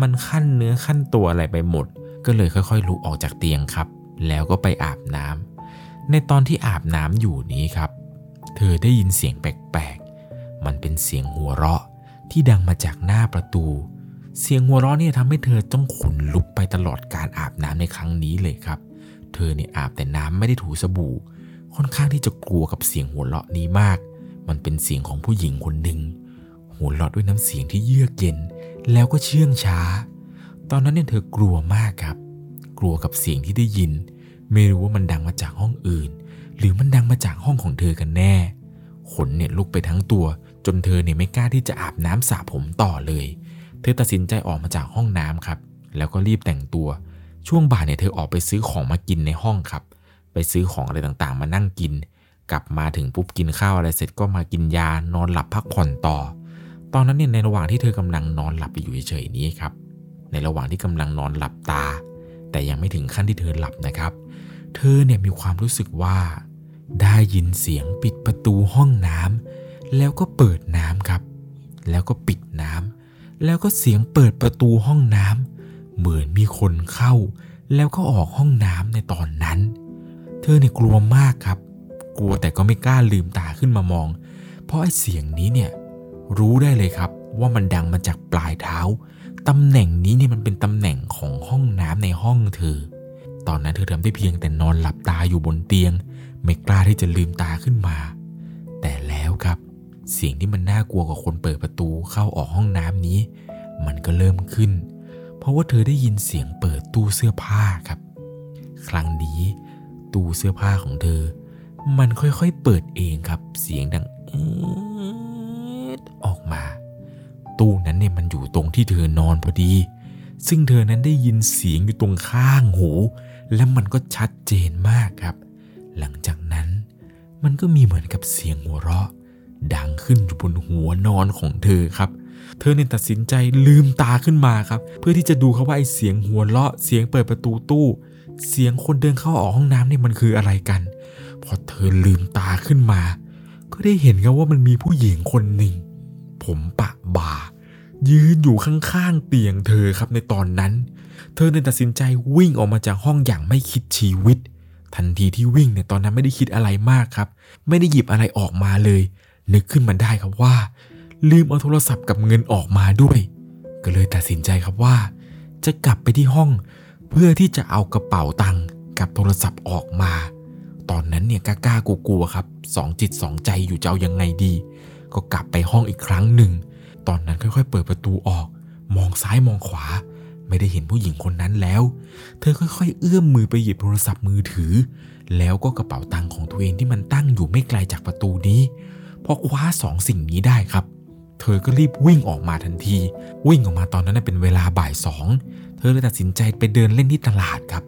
มันขั้นเนื้อขั้นตัวอะไรไปหมด ก็เลยค่อยๆลุกออกจากเตียงครับ แล้วก็ไปอาบน้ำในตอนที่อาบน้ำอยู่นี้ครับ เธอได้ยินเสียงแปลกๆ มันเป็นเสียงหัวเราะที่ดังมาจากหน้าประตู เสียงหัวเราะเนี่ยทำให้เธอต้องขนลุกไปตลอดการอาบน้ำในครั้งนี้เลยครับ เธอเนี่ยอาบแต่น้ำไม่ได้ถูสบู่ ค่อนข้างที่จะกลัวกับเสียงหัวเราะนี้มาก มันเป็นเสียงของผู้หญิงคนหนึ่ง หัวเราะด้วยน้ำเสียงที่เยือกเย็น แล้วก็เชื่องช้า ตอนนั้นเนี่ยเธอกลัวมากครับ กลัวกับเสียงที่ได้ยิน ไม่รู้ว่ามันดังมาจากห้องอื่น หรือมันดังมาจากห้องของเธอกันแน่ขนเนี่ยลุกไปทั้งตัว จนเธอเนี่ยไม่กล้าที่จะอาบน้ำสระผมต่อเลย เธอตัดสินใจออกมาจากห้องน้ำครับ แล้วก็รีบแต่งตัว ช่วงบ่ายเนี่ยเธอออกไปซื้อของมากินในห้องครับ ไปซื้อของอะไรต่างๆ มานั่งกิน กลับมาถึงปุ๊บกินข้าวอะไรเสร็จก็มากินยานอนหลับพักผ่อนต่อ ตอนนั้นเนี่ยในระหว่างที่เธอกำลังนอนหลับอยู่เฉยๆนี้ครับ ในระหว่างที่กำลังนอนหลับตา แต่ยังไม่ถึงขั้นที่เธอหลับนะครับ เธอเนี่ยมีความรู้สึกว่า ได้ยินเสียงปิดประตูห้องน้ำแล้วก็เปิดน้ำครับ แล้วก็ปิดน้แล้วก็เสียงเปิดประตูห้องน้ำเหมือนมีคนเข้า แล้วก็ออกห้องน้ำในตอนนั้น เธอเนี่ยกลัวมากครับ กลัวแต่ก็ไม่กล้าลืมตาขึ้นมามอง เพราะไอ้เสียงนี้เนี่ยรู้ได้เลยครับว่ามันดังมาจากปลายเท้า ตำแหน่งนี้เนี่ยมันเป็นตำแหน่งของห้องน้ำในห้องเธอ ตอนนั้นเธอทำได้เพียงแต่นอนหลับตาอยู่บนเตียง ไม่กล้าที่จะลืมตาขึ้นมา แต่แล้วครับ เสียงที่มันน่ากลัวกว่าคนเปิดประตูเข้าออกห้องน้ำนี้ มันก็เริ่มขึ้น เพราะว่าเธอได้ยินเสียงเปิดตู้เสื้อผ้าครับ ครั้งนี้ ตู้เสื้อผ้าของเธอ มันค่อยๆเปิดเองครับ เสียงดังเอออกมา ตู้นั้นเนี่ยมันอยู่ตรงที่เธอนอนพอดี ซึ่งเธอนั้นได้ยินเสียงอยู่ตรงข้างหู และมันก็ชัดเจนมากครับ หลังจากนั้น มันก็มีเหมือนกับเสียงหัวเราะ ดังขึ้นอยู่บนหัวนอนของเธอครับเธอเนี่ยตัดสินใจลืมตาขึ้นมาครับ เพื่อที่จะดูครับว่าไอเสียงหัวเราะเสียงเปิดประตูตู้ เสียงคนเดินเข้าออกห้องน้ำนี่มันคืออะไรกัน พอเธอลืมตาขึ้นมา ก็ได้เห็นครับว่ามันมีผู้หญิงคนหนึ่ง ผมปะบา ยืนอยู่ข้างๆเตียงเธอครับในตอนนั้น เธอเนี่ยตัดสินใจวิ่งออกมาจากห้องอย่างไม่คิดชีวิต ทันทีที่วิ่งเนี่ยตอนนั้นไม่ได้คิดอะไรมากครับ ไม่ได้หยิบอะไรออกมาเลย นึกขึ้นมาได้ครับว่า ลืมเอาโทรศัพท์กับเงินออกมาด้วย ก็เลยตัดสินใจครับว่า จะกลับไปที่ห้อง เพื่อที่จะเอากระเป๋าตังค์กับโทรศัพท์ออกมา ตอนนั้นเนี่ยกล้าๆกลัวๆครับสองจิตสองใจอยู่จะเอายังไงดี ก็กลับไปห้องอีกครั้งหนึ่ง ตอนนั้นค่อยๆ เปิดประตูออก มองซ้ายมองขวา ไม่ได้เห็นผู้หญิงคนนั้นแล้ว เธอค่อยๆ เอื้อมมือไปหยิบโทรศัพท์มือถือ แล้วก็กระเป๋าตังค์ของตัวเองที่มันตั้งอยู่ไม่ไกลจากประตูนี้พอคว้าสองสิ่งนี้ได้ครับ เธอก็รีบวิ่งออกมาทันที วิ่งออกมาตอนนั้นเป็นเวลาบ่ายสอง ธอเลยตัดสินใจไปเดินเล่นที่ตลาดครับ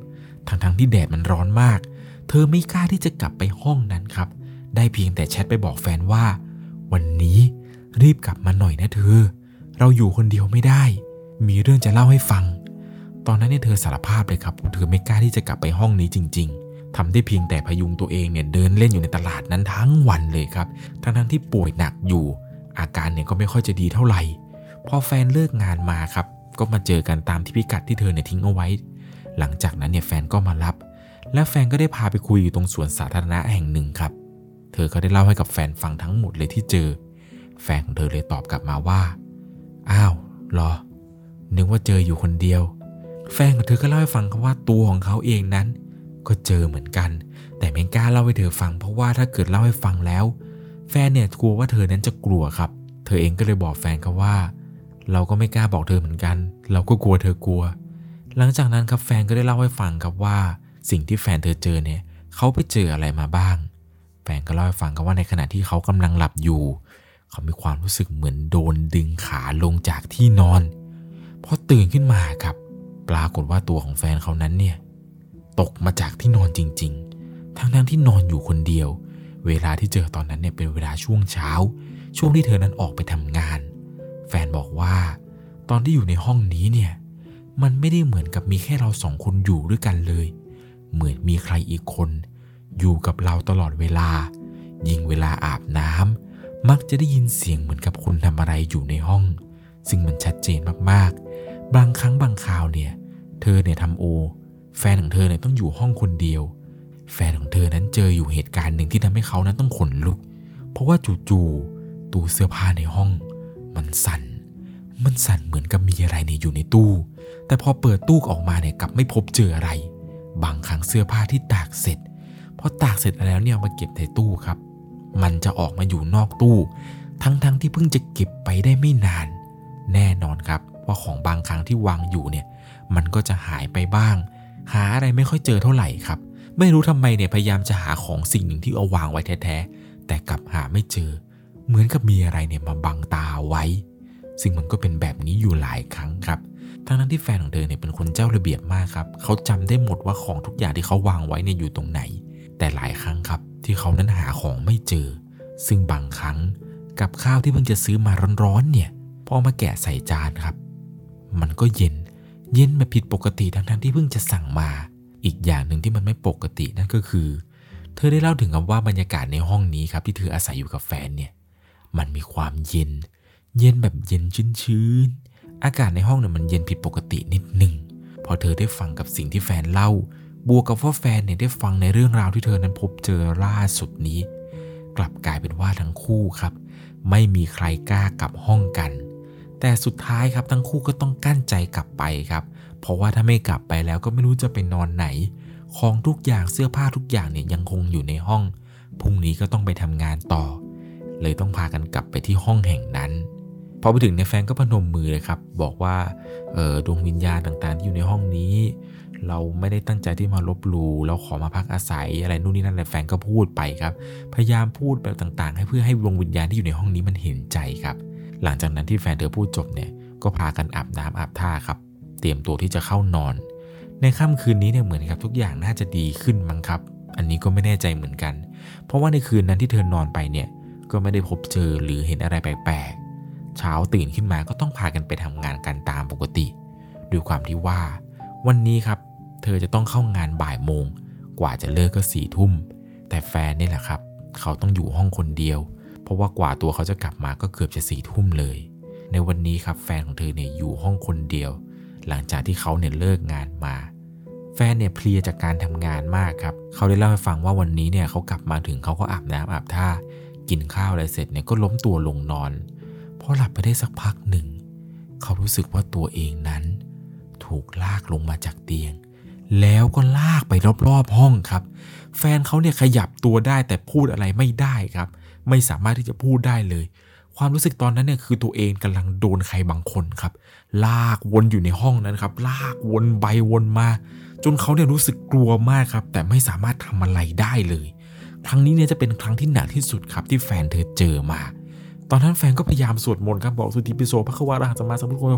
ทั้งๆที่แดดมันร้อนมาก เธอไม่กล้าที่จะกลับไปห้องนั้นครับ ได้เพียงแต่แชทไปบอกแฟนว่า วันนี้รีบกลับมาหน่อยนะเธอ เราอยู่คนเดียวไม่ได้ มีเรื่องจะเล่าให้ฟัง ตอนนั้นเนี่ยเธอสารภาพเลยครับว่าเธอไม่กล้าที่จะกลับไปห้องนี้จริง ๆทำได้เพียงแต่พยุงตัวเองเนี่ยเดินเล่นอยู่ในตลาดนั้นทั้งวันเลยครับ ทั้งๆที่ป่วยหนักอยู่ อาการเนี่ยก็ไม่ค่อยจะดีเท่าไหร่ พอแฟนเลิกงานมาครับ ก็มาเจอกันตามที่พิกัดที่เธอเนี่ยทิ้งเอาไว้ หลังจากนั้นเนี่ยแฟนก็มารับ และแฟนก็ได้พาไปคุยอยู่ตรงสวนสาธารณะแห่งหนึ่งครับ เธอก็ได้เล่าให้กับแฟนฟังทั้งหมดเลยที่เจอ แฟนของเธอเลยตอบกลับมาว่า อ้าวหรอ นึกว่าเจออยู่คนเดียว แฟนของเธอก็เล่าให้ฟังครับว่าตัวของเขาเองนั้น ก็เจอเหมือนกัน แต่ไม่กล้าเล่าให้เธอฟัง เพราะว่าถ้าเกิดเล่าให้ฟังแล้ว แฟนเนี่ยกลัวว่าเธอนั้นจะกลัวครับ เธอเองก็เลยบอกแฟนเขาว่า เราก็ไม่กล้าบอกเธอเหมือนกัน เราก็กลัวเธอกลัว หลังจากนั้นครับแฟนก็ได้เล่าให้ฟังครับว่า สิ่งที่แฟนเธอเจอเนี่ยเขาไปเจออะไรมาบ้าง แฟนก็เล่าให้ฟังครับว่าในขณะที่เขากำลังหลับอยู่ เขามีความรู้สึกเหมือนโดนดึงขาลงจากที่นอนพอตื่นขึ้นมาครับ ปรากฏว่าตัวของแฟนเขานั้นเนี่ยตกมาจากที่นอนจริง ๆ ทั้งๆทที่นอนอยู่คนเดียว เวลาที่เจอตอนนั้นเนี่ยเป็นเวลาช่วงเช้า ช่วงที่เธอนั้นออกไปทำงาน แฟนบอกว่า ตอนที่อยู่ในห้องนี้เนี่ย มันไม่ได้เหมือนกับมีแค่เราสองคนอยู่ด้วยกันเลย เหมือนมีใครอีกคน อยู่กับเราตลอดเวลา ยิ่งเวลาอาบน้ำมักจะได้ยินเสียงเหมือนกับคนทำอะไรอยู่ในห้อง ซึ่งมันชัดเจนมากๆ บางครั้งบางคราวเนี่ย เธอเนี่ยทำโอ แฟนของเธอเนี่ยต้องอยู่ห้องคนเดียว แฟนของเธอนั้นเจออยู่เหตุการณ์หนึ่งที่ทำให้เขานั้นต้องขนลุก เพราะว่าจู่ๆตู้เสื้อผ้าในห้อง มันสั่น มันสั่นเหมือนกับมีอะไรเนี่ยอยู่ในตู้ แต่พอเปิดตู้ออกมาเนี่ยกลับไม่พบเจออะไร บางครั้งเสื้อผ้าที่ตากเสร็จพอตากเสร็จแล้วเนี่ยเอามาเก็บในตู้ครับ มันจะออกมาอยู่นอกตู้ ทั้งๆทที่เพิ่งจะเก็บไปได้ไม่นาน แน่นอนครับว่าของบางครั้งที่วางอยู่เนี่ยมันก็จะหายไปบ้าง หาอะไรไม่ค่อยเจอเท่าไหร่ครับ ไม่รู้ทำไมเนี่ยพยายามจะหาของสิ่งหนึ่งที่เอาวางไว้แท้ๆแต่กลับหาไม่เจอ เหมือนกับมีอะไรเนี่ยมาบังตาไว้ ซึ่งมันก็เป็นแบบนี้อยู่หลายครั้งครับ ทั้งนั้นที่แฟนของเธอเนี่ยเป็นคนเจ้าระเบียบมากครับ เขาจำได้หมดว่าของทุกอย่างที่เขาวางไว้เนี่ยอยู่ตรงไหน แต่หลายครั้งครับที่เขานั้นหาของไม่เจอ ซึ่งบางครั้งกับข้าวที่เพิ่งจะซื้อมาร้อนๆเนี่ย พอมาแกะใส่จานครับ มันก็เย็น เย็นแบบผิดปกติทั้งๆที่เพิ่งจะสั่งมา อีกอย่างหนึ่งที่มันไม่ปกตินั่นก็คือ เธอได้เล่าถึงกับว่าบรรยากาศในห้องนี้ครับที่เธออาศัยอยู่กับแฟนเนี่ย มันมีความเย็น เย็นแบบเย็นชื้นๆ อากาศในห้องเนี่ยมันเย็นผิดปกตินิดหนึ่ง พอเธอได้ฟังกับสิ่งที่แฟนเล่า บวกกับว่าแฟนเนี่ยได้ฟังในเรื่องราวที่เธอนั้นพบเจอล่าสุดนี้ กลับกลายเป็นว่าทั้งคู่ครับ ไม่มีใครกล้ากลับห้องกัน แต่สุดท้ายครับทั้งคู่ก็ต้องกั้นใจกลับไปครับ เพราะว่าถ้าไม่กลับไปแล้วก็ไม่รู้จะไปนอนไหน ของทุกอย่างเสื้อผ้าทุกอย่างเนี่ยยังคงอยู่ในห้องพรุ่งนี้ก็ต้องไปทำงานต่อ เลยต้องพากันกลับไปที่ห้องแห่งนั้นพอไปถึงในแฟนก็พนมมือเลยครับ บอกว่าเออดวงวิญญาณต่างๆ ที่อยู่ในห้องนี้ เราไม่ได้ตั้งใจที่มาลบหลู่เราขอมาพักอาศัยอะไรนู่นนี่นั่นแหละแฟนก็พูดไปครับ พยายามพูดแบบต่างๆ ให้เพื่อให้ดวงวิญญาณที่อยู่ในห้องนี้มันเห็นใจครับ หลังจากนั้นที่แฟนเธอพูดจบเนี่ยก็พากันอาบน้ำอาบท่าครับ เตรียมตัวที่จะเข้านอน ในค่ำคืนนี้เนี่ยเหมือนกับ ทุกอย่างน่าจะดีขึ้นมั้งครับ อันนี้ก็ไม่แน่ใจเหมือนกัน เพราะว่าในคืนนั้นที่เธอนอนไปเนี่ย ก็ไม่ได้พบเจอหรือเห็นอะไรแปลกๆ เช้าตื่นขึ้นมาก็ต้องพากันไปทำงานกันตามปกติด้วยความที่ว่า วันนี้ครับ เธอจะต้องเข้างานบ่ายโมง กว่าจะเลิกก็สี่ทุ่ม แต่แฟนนี่แหละครับ เขาต้องอยู่ห้องคนเดียว เพราะว่ากว่าตัวเขาจะกลับมาก็เกือบจะสี่ทุ่มเลย ในวันนี้ครับแฟนของเธอเนี่ยอยู่ห้องคนเดียว หลังจากที่เขาเนี่ยเลิกงานมา แฟนเนี่ยเพลียจากการทำงานมากครับ เขาได้เล่าให้ฟังว่าวันนี้เนี่ยเขากลับมาถึงเขาก็อาบน้ำอาบท่า กินข้าวอะไรเสร็จเนี่ยก็ล้มตัวลงนอนพอหลับไปได้สักพักหนึ่ง เขารู้สึกว่าตัวเองนั้น ถูกลากลงมาจากเตียง แล้วก็ลากไปรอบๆห้องครับ แฟนเขาเนี่ยขยับตัวได้แต่พูดอะไรไม่ได้ครับ ไม่สามารถที่จะพูดได้เลย ความรู้สึกตอนนั้นเนี่ยคือตัวเองกำลังโดนใครบางคนครับ ลากวนอยู่ในห้องนั้นครับ ลากวนไปวนมา จนเขาเนี่ยรู้สึกกลัวมากครับ แต่ไม่สามารถทำอะไรได้เลย ครั้งนี้เนี่ยจะเป็นครั้งที่หนักที่สุดครับที่แฟนเธอเจอมา ตอนนั้นแฟนก็พยายามสวดมนต์ครับบอกสุติปิโสพระควาระหัสมมาสัมพุทโธ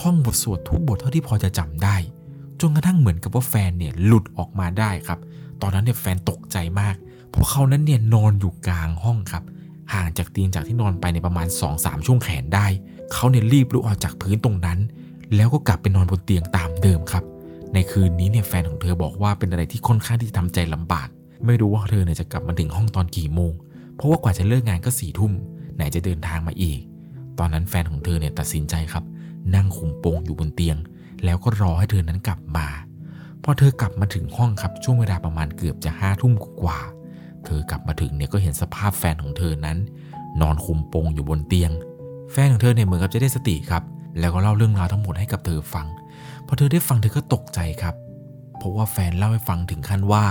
ท่องบทสวดทุกบทเท่าที่พอจะจำได้ จนกระทั่งเหมือนกับว่าแฟนเนี่ยหลุดออกมาได้ครับ ตอนนั้นเนี่ยแฟนตกใจมาก เพราะเขานั้นเนี่ยนอนอยู่กลางห้องครับ ห่างจากเตียงจากที่นอนไปในประมาณ 2-3 ช่วงแขนได้ เขาเนี่ยรีบลุกออกจากพื้นตรงนั้น แล้วก็กลับไปนอนบนเตียงตามเดิมครับ ในคืนนี้เนี่ยแฟนของเธอบอกว่าเป็นอะไรที่ค่อนข้างที่จะทำใจลำบาก ไม่รู้ว่าเธอเนี่ยจะกลับมาถึงห้องตอนกี่โมง เพราะว่ากว่าจะเลิกงานก็สี่ทุ่ม ไหนจะเดินทางมาอีก ตอนนั้นแฟนของเธอเนี่ยตัดสินใจครับ นั่งคุมโปงอยู่บนเตียง แล้วก็รอให้เธอนั้นกลับมา พอเธอกลับมาถึงห้องครับช่วงเวลาประมาณเกือบจะห้าทุ่มกว่า เธอกลับมาถึงเนี่ยก็เห็นสภาพแฟนของเธอนั้น นอนคุมโปงอยู่บนเตียง แฟนของเธอเนี่ยเหมือนกับจะได้สติครับ แล้วก็เล่าเรื่องราวทั้งหมดให้กับเธอฟัง พอเธอได้ฟังเธอก็ตกใจครับ เพราะว่าแฟนเล่าให้ฟังถึงขั้นว่า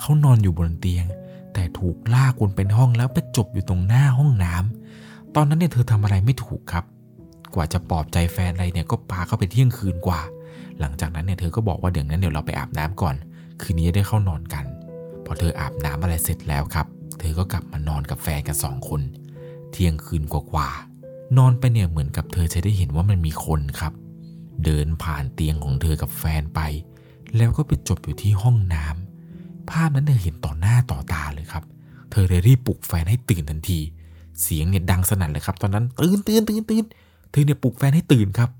เขานอนอยู่บนเตียง แต่ถูกลากวนเป็นห้องแล้วไปจบอยู่ตรงหน้าห้องน้ำตอนนั้นเนี่ยเธอทำอะไรไม่ถูกครับ กว่าจะปลอบใจแฟนอะไรเนี่ยก็ปาเข้าไปเที่ยงคืนกว่า หลังจากนั้นเนี่ยเธอก็บอกว่าเดี๋ยวนั้นเดี๋ยวเราไปอาบน้ำก่อน คืนนี้จะได้เข้านอนกัน พอเธออาบน้ำอะไรเสร็จแล้วครับ เธอก็กลับมานอนกับแฟนกันสองคน เที่ยงคืนกว่าๆนอนไปเนี่ยเหมือนกับเธอจะได้เห็นว่ามันมีคนครับ เดินผ่านเตียงของเธอกับแฟนไป แล้วก็ไปจบอยู่ที่ห้องน้ำ ภาพนั้นเธอเห็นต่อหน้าต่อตาเลยครับ เธอเลยรีบปลุกแฟนให้ตื่นทันที เสียงเนี่ยดังสนั่นเลยครับ ตอนนั้นตื่นตื่นตื่นตื่นเธอเนี่ยปลุกแฟนให้ตื่นครับ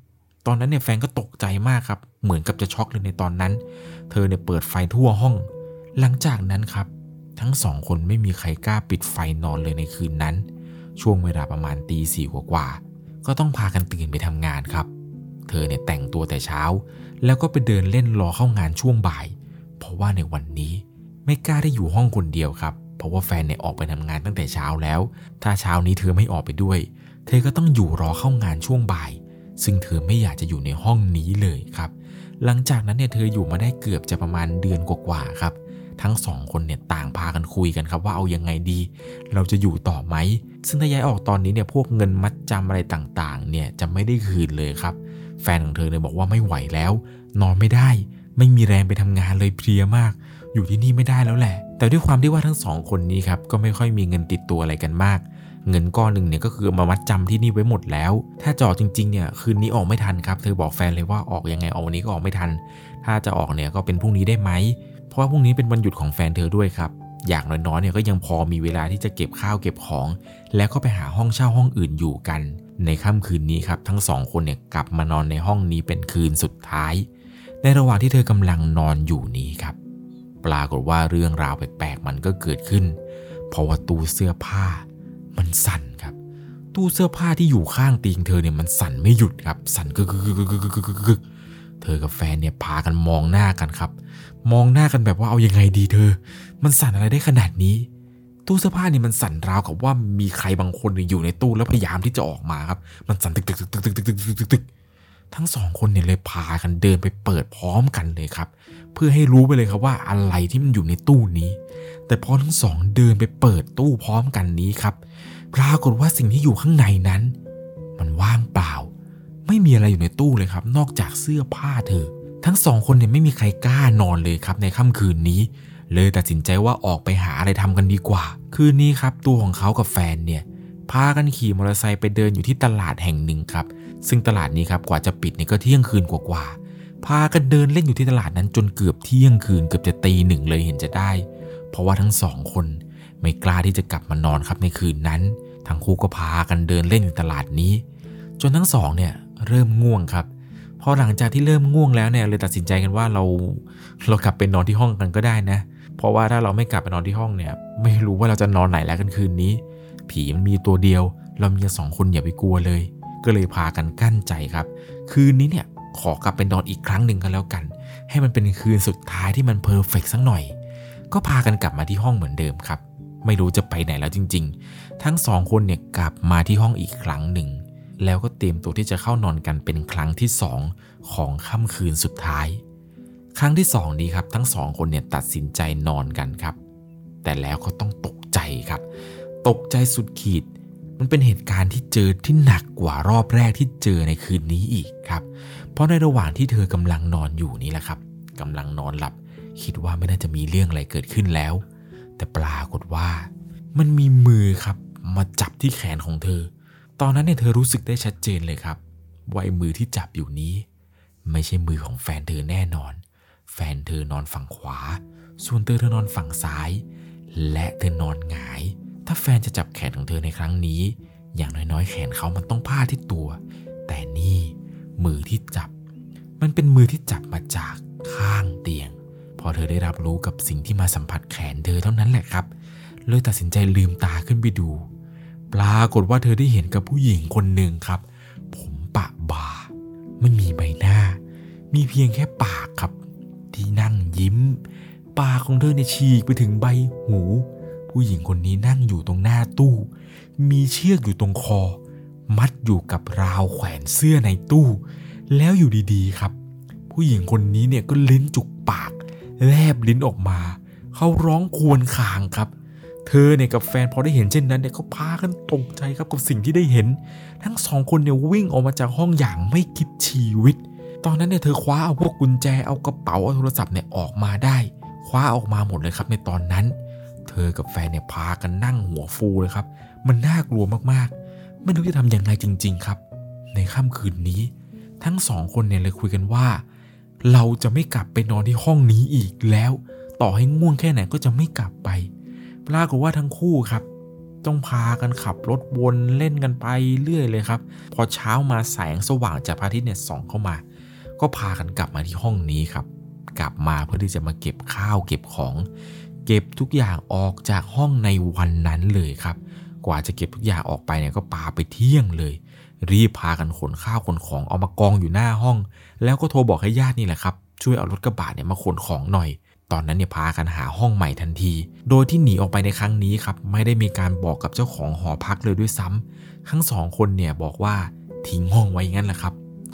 ตอนนั้นเนี่ยแฟนก็ตกใจมากครับ เหมือนกับจะช็อกเลยในตอนนั้น เธอเนี่ยเปิดไฟทั่วห้อง หลังจากนั้นครับ ทั้งสองคนไม่มีใครกล้าปิดไฟนอนเลยในคืนนั้น ช่วงเวลาประมาณตีสี่กว่าก็ต้องพากันตื่นไปทำงานครับ เธอเนี่ยแต่งตัวแต่เช้า แล้วก็ไปเดินเล่นรอเข้างานช่วงบ่าย เพราะว่าในวันนี้ ไม่กล้าได้อยู่ห้องคนเดียวครับ เพราะว่าแฟนเนี่ยออกไปทำงานตั้งแต่เช้าแล้ว ถ้าเช้านี้เธอไม่ออกไปด้วย เธอก็ต้องอยู่รอเข้างานช่วงบ่าย ซึ่งเธอไม่อยากจะอยู่ในห้องนี้เลยครับ หลังจากนั้นเนี่ยเธออยู่มาได้เกือบจะประมาณเดือนกว่าๆครับ ทั้งสองคนเนี่ยต่างพากันคุยกันครับว่าเอายังไงดี เราจะอยู่ต่อไหม ซึ่งถ้าย้ายออกตอนนี้เนี่ยพวกเงินมัดจำอะไรต่างๆ เนี่ยจะไม่ได้คืนเลยครับ แฟนของเธอเนี่ยบอกว่าไม่ไหวแล้ว นอนไม่ได้ ไม่มีแรงไปทำงานเลยเพลียมาก อยู่ที่นี่ไม่ได้แล้วแหละ แต่ด้วยความที่ว่าทั้งสองคนนี้ครับก็ไม่ค่อยมีเงินติดตัวอะไรกันมาก เงินก้อนหนึ่งเนี่ยก็คือมามัดจำที่นี่ไว้หมดแล้ว ถ้าจะออกจริงๆเนี่ยคืนนี้ออกไม่ทันครับ เธอบอกแฟนเลยว่าออกยังไงออกวันนี้ก็ออกไม่ทัน ถ้าจะออกเนี่ยก็เป็นพรุ่งนี้ได้ไหม เพราะว่าพรุ่งนี้เป็นวันหยุดของแฟนเธอด้วยครับอย่างน้อยๆเนี่ยก็ยังพอมีเวลาที่จะเก็บข้าวเก็บของ แล้วก็ไปหาห้องเช่าห้องอื่นอยู่กัน ในค่ำคืนนี้ครับทั้งสองคนเนี่ยกลับมานอนในห้องนี้เป็นคืนสุดท้าย ในระหว่างที่เธอกำลังนอนอยู่นี้ครับ ปรากฏว่าเรื่องราวแปลกๆมันก็เกิดขึ้น เพราะว่าตู้เสื้อผ้ามันสั่นครับ ตู้เสื้อผ้าที่อยู่ข้างเตียงเธอเนี่ยมันสั่นไม่หยุดครับ สั่นกึกกึกกึกกึกกึกกึกกึกเธอกับแฟนเนี่ยพากันมองหน้ากันครับ มองหน้ากันแบบว่าเอายังไงดีเธอ มันสั่นอะไรได้ขนาดนี้ ตู้เสื้อผ้าเนี่ยมันสั่นราวกับว่ามีใครบางคนอยู่ในตู้แล้วพยายามที่จะออกมาครับ มันสั่นตึกตึกตึกตึกตึกตึกตึกตึก ทั้งสองคนเนี่ยเลยพากันเดินไปเปิดพร้อมกันเลยครับ เพื่อให้รู้ไปเลยครับว่าอะไรที่มันอยู่ในตู้นี้ แต่พอทั้งสองเดินไปเปิดตู้พร้อมกันนี้ครับ ปรากฏว่าสิ่งที่อยู่ข้างในนั้น มันว่างเปล่า ไม่มีอะไรอยู่ในตู้เลยครับ นอกจากเสื้อผ้าเธอ ทั้งสองคนเนี่ยไม่มีใครกล้านอนเลยครับในค่ำคืนนี้ เลยตัดสินใจว่าออกไปหาอะไรทำกันดีกว่า คืนนี้ครับตัวของเขากับแฟนเนี่ยพากันขี่มอเตอร์ไซค์ไปเดินอยู่ที่ตลาดแห่งหนึ่งครับ ซึ่งตลาดนี้ครับกว่าจะปิดเนี่ยก็เที่ยงคืนกว่าๆพากันเดินเล่นอยู่ที่ตลาดนั้นจนเกือบเที่ยงคืนเกือบจะตีหนึ่งเลยเห็นจะได้ เพราะว่าทั้งสองคนไม่กล้าที่จะกลับมานอนครับในคืนนั้น ทั้งคู่ก็พากันเดินเล่นอยู่ตลาดนี้ จนทั้งสองเนี่ยเริ่มง่วงครับพอหลังจากที่เริ่มง่วงแล้วเนี่ยเลยตัดสินใจกันว่าเราเรากลับไปนอนที่ห้องกันก็ได้นะ เพราะว่าถ้าเราไม่กลับไปนอนที่ห้องเนี่ย ไม่รู้ว่าเราจะนอนไหนแล้วกันคืนนี้ ผีมันมีตัวเดียว เรามีสองคนอย่าไปกลัวเลย ก็เลยพากันกั้นใจครับ คืนนี้เนี่ยขอกลับไปนอนอีกครั้งหนึ่งกันแล้วกัน ให้มันเป็นคืนสุดท้ายที่มันเพอร์เฟกสักหน่อย ก็พากันกลับมาที่ห้องเหมือนเดิมครับ ไม่รู้จะไปไหนแล้วจริง ๆ ทั้งสองคนเนี่ยกลับมาที่ห้องอีกครั้งหนึ่ง แล้วก็เตรียมตัวที่จะเข้านอนกันเป็นครั้งที่สองของค่ำคืนสุดท้าย ครั้งที่สองนี้ครับ ทั้งสองคนเนี่ยตัดสินใจนอนกันครับ แต่แล้วก็ต้องตกใจครับ ตกใจสุดขีด มันเป็นเหตุการณ์ที่เจอที่หนักกว่ารอบแรกที่เจอในคืนนี้อีกครับ เพราะในระหว่างที่เธอกำลังนอนอยู่นี่แหละครับกำลังนอนหลับ คิดว่าไม่น่าจะมีเรื่องอะไรเกิดขึ้นแล้ว แต่ปรากฏว่า มันมีมือครับ มาจับที่แขนของเธอ ตอนนั้นเนี่ยเธอรู้สึกได้ชัดเจนเลยครับว่ามือที่จับอยู่นี้ ไม่ใช่มือของแฟนเธอแน่นอน แฟนเธอนอนฝั่งขวา ส่วนเธอเธอนอนฝั่งซ้าย และเธอนอนหงาย ถ้าแฟนจะจับแขนของเธอในครั้งนี้ อย่างน้อยๆ แขนเขามันต้องพาดที่ตัว แต่นี่มือที่จับ มันเป็นมือที่จับมาจากข้างเตียง พอเธอได้รับรู้กับสิ่งที่มาสัมผัสแขนเธอเท่านั้นแหละครับ เลยตัดสินใจลืมตาขึ้นไปดู ปรากฏว่าเธอได้เห็นกับผู้หญิงคนหนึ่งครับ ผมปะบ่าไม่มีใบหน้า มีเพียงแค่ปากครับ ที่นั่งยิ้ม ปากของเธอเนี่ยฉีกไปถึงใบหู ผู้หญิงคนนี้นั่งอยู่ตรงหน้าตู้ มีเชือกอยู่ตรงคอ มัดอยู่กับราวแขวนเสื้อในตู้ แล้วอยู่ดีๆครับ ผู้หญิงคนนี้เนี่ยก็ลิ้นจุกปาก แลบลิ้นออกมา เขาร้องครวญครางครับ เธอเนี่ยกับแฟนพอได้เห็นเช่นนั้นเนี่ยก็พากันตกใจครับกับสิ่งที่ได้เห็น ทั้งสองคนเนี่ยวิ่งออกมาจากห้องอย่างไม่คิดชีวิต ตอนนั้นเนี่ยเธอคว้าเอาพวกกุญแจเอากระเป๋าเอาโทรศัพท์เนี่ยออกมาได้ คว้าออกมาหมดเลยครับในตอนนั้น เธอกับแฟนเนี่ยพากันนั่งหัวฟูเลยครับ มันน่ากลัวมากๆ ไม่รู้จะทำยังไงจริง ๆ ครับ ในค่ำคืนนี้ ทั้งสองคนเนี่ยเลยคุยกันว่า เราจะไม่กลับไปนอนที่ห้องนี้อีกแล้ว ต่อให้ง่วงแค่ไหนก็จะไม่กลับไปปรากฏว่าทั้งคู่ครับ ต้องพากันขับรถวนเล่นกันไปเรื่อยเลยครับ พอเช้ามาแสงสว่างจากพระอาทิตย์เนี่ยส่องเข้ามา ก็พากันกลับมาที่ห้องนี้ครับ กลับมาเพื่อที่จะมาเก็บข้าวเก็บของ เก็บทุกอย่างออกจากห้องในวันนั้นเลยครับ กว่าจะเก็บทุกอย่างออกไปเนี่ยก็ปาไปเที่ยงเลย รีบพากันขนข้าวขนของเอามากองอยู่หน้าห้อง แล้วก็โทรบอกให้ญาตินี่แหละครับ ช่วยเอารถกระบะเนี่ยมาขนของหน่อย ตอนนั้นเนี่ยพากันหาห้องใหม่ทันที โดยที่หนีออกไปในครั้งนี้ครับไม่ได้มีการบอกกับเจ้าของหอพักเลยด้วยซ้ำทั้งสองคนเนี่ยบอกว่าทิ้งห้องไว้งั้นแหละครับ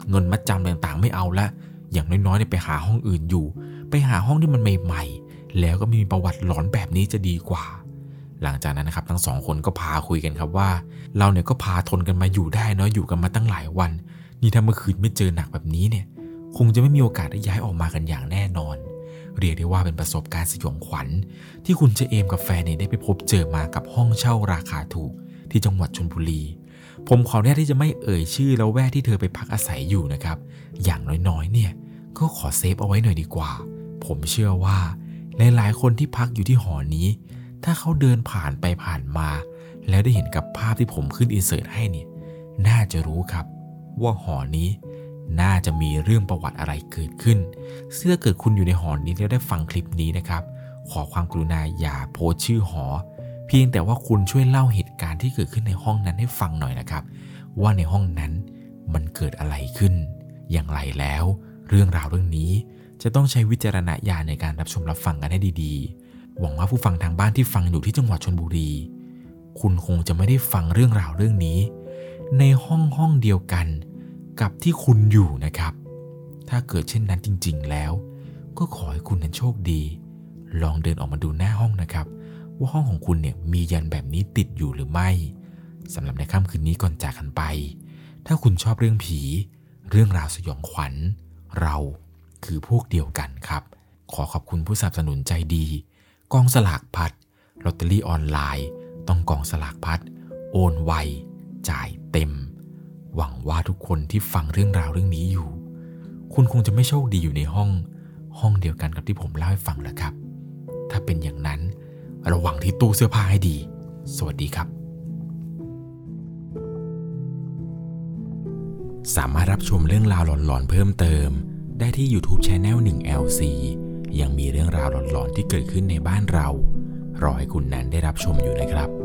เงินมัดจำต่างๆไม่เอาละอย่างน้อยๆเนี่ยไปหาห้องอื่นอยู่ ไปหาห้องที่มันใหม่ๆ แล้วก็มีประวัติหลอนแบบนี้จะดีกว่า หลังจากนั้นนะครับทั้งสองคนก็พาคุยกันครับว่า เราเนี่ยก็พาทนกันมาอยู่ได้เนาะอยู่กันมาตั้งหลายวัน นี่ถ้าเมื่อคืนไม่เจอหนักแบบนี้เนี่ย คงจะไม่มีโอกาสได้ย้ายออกมากันอย่างแน่นอน เรียกได้ว่าเป็นประสบการณ์สยองขวัญ ที่คุณเจเอมกับแฟนเนี่ยได้ไปพบเจอมากับห้องเช่าราคาถูก ที่จังหวัดชลบุรีผมขออนุญาตที่จะไม่เอ่ยชื่อแล้วแวกที่เธอไปพักอาศัยอยู่นะครับ อย่างน้อยๆ เนี่ย ก็ขอเซฟเอาไว้หน่อยดีกว่า ผมเชื่อว่า หลายๆ คนที่พักอยู่ที่หอนี้ ถ้าเขาเดินผ่านไปผ่านมา แล้วได้เห็นกับภาพที่ผมขึ้นอินเสิร์ตให้เนี่ยน่าจะรู้ครับ ว่าหอนี้ น่าจะมีเรื่องประวัติอะไรเกิดขึ้นซึ่งถ้าเกิดคุณอยู่ในหอนี้แล้วได้ฟังคลิปนี้นะครับ ขอความกรุณาอย่าโพสชื่อหอ เพียงแต่ว่าคุณช่วยเล่าเหตุการณ์ที่เกิดขึ้นในห้องนั้นให้ฟังหน่อยนะครับ ว่าในห้องนั้นมันเกิดอะไรขึ้น อย่างไรแล้ว เรื่องราวเรื่องนี้ จะต้องใช้วิจารณญาณในการรับชมรับฟังกันให้ดีๆ หวังว่าผู้ฟังทางบ้านที่ฟังอยู่ที่จังหวัดชนบุรี คุณคงจะไม่ได้ฟังเรื่องราวเรื่องนี้ ในห้องห้องเดียวกันกับที่คุณอยู่นะครับ ถ้าเกิดเช่นนั้นจริง ๆ แล้ว ก็ขอให้คุณนั้นโชคดี ลองเดินออกมาดูหน้าห้องนะครับ ว่าห้องของคุณเนี่ยมียันแบบนี้ติดอยู่หรือไม่สำหรับในค่ำคืนนี้ก่อนจากกันไป ถ้าคุณชอบเรื่องผี เรื่องราวสยองขวัญ เรา คือพวกเดียวกันครับ ขอขอบคุณผู้สนับสนุนใจดี กองสลากพัดลอตเตอรี่ออนไลน์ ต้องกองสลากพัดโอนไว จ่ายเต็ม หวังว่าทุกคนที่ฟังเรื่องราวเรื่องนี้อยู่ คุณคงจะไม่โชคดีอยู่ในห้อง ห้องเดียวกันกับที่ผมเล่าให้ฟังแล้วครับ ถ้าเป็นอย่างนั้น ระวังที่ตู้เสื้อผ้าให้ดี สวัสดีครับสามารถรับชมเรื่องราวหลอนๆเพิ่มเติม ได้ที่ YouTube Channel 1 LC ยังมีเรื่องราวหลอนๆที่เกิดขึ้นในบ้านเรา รอให้คุณแนนได้รับชมอยู่นะครับ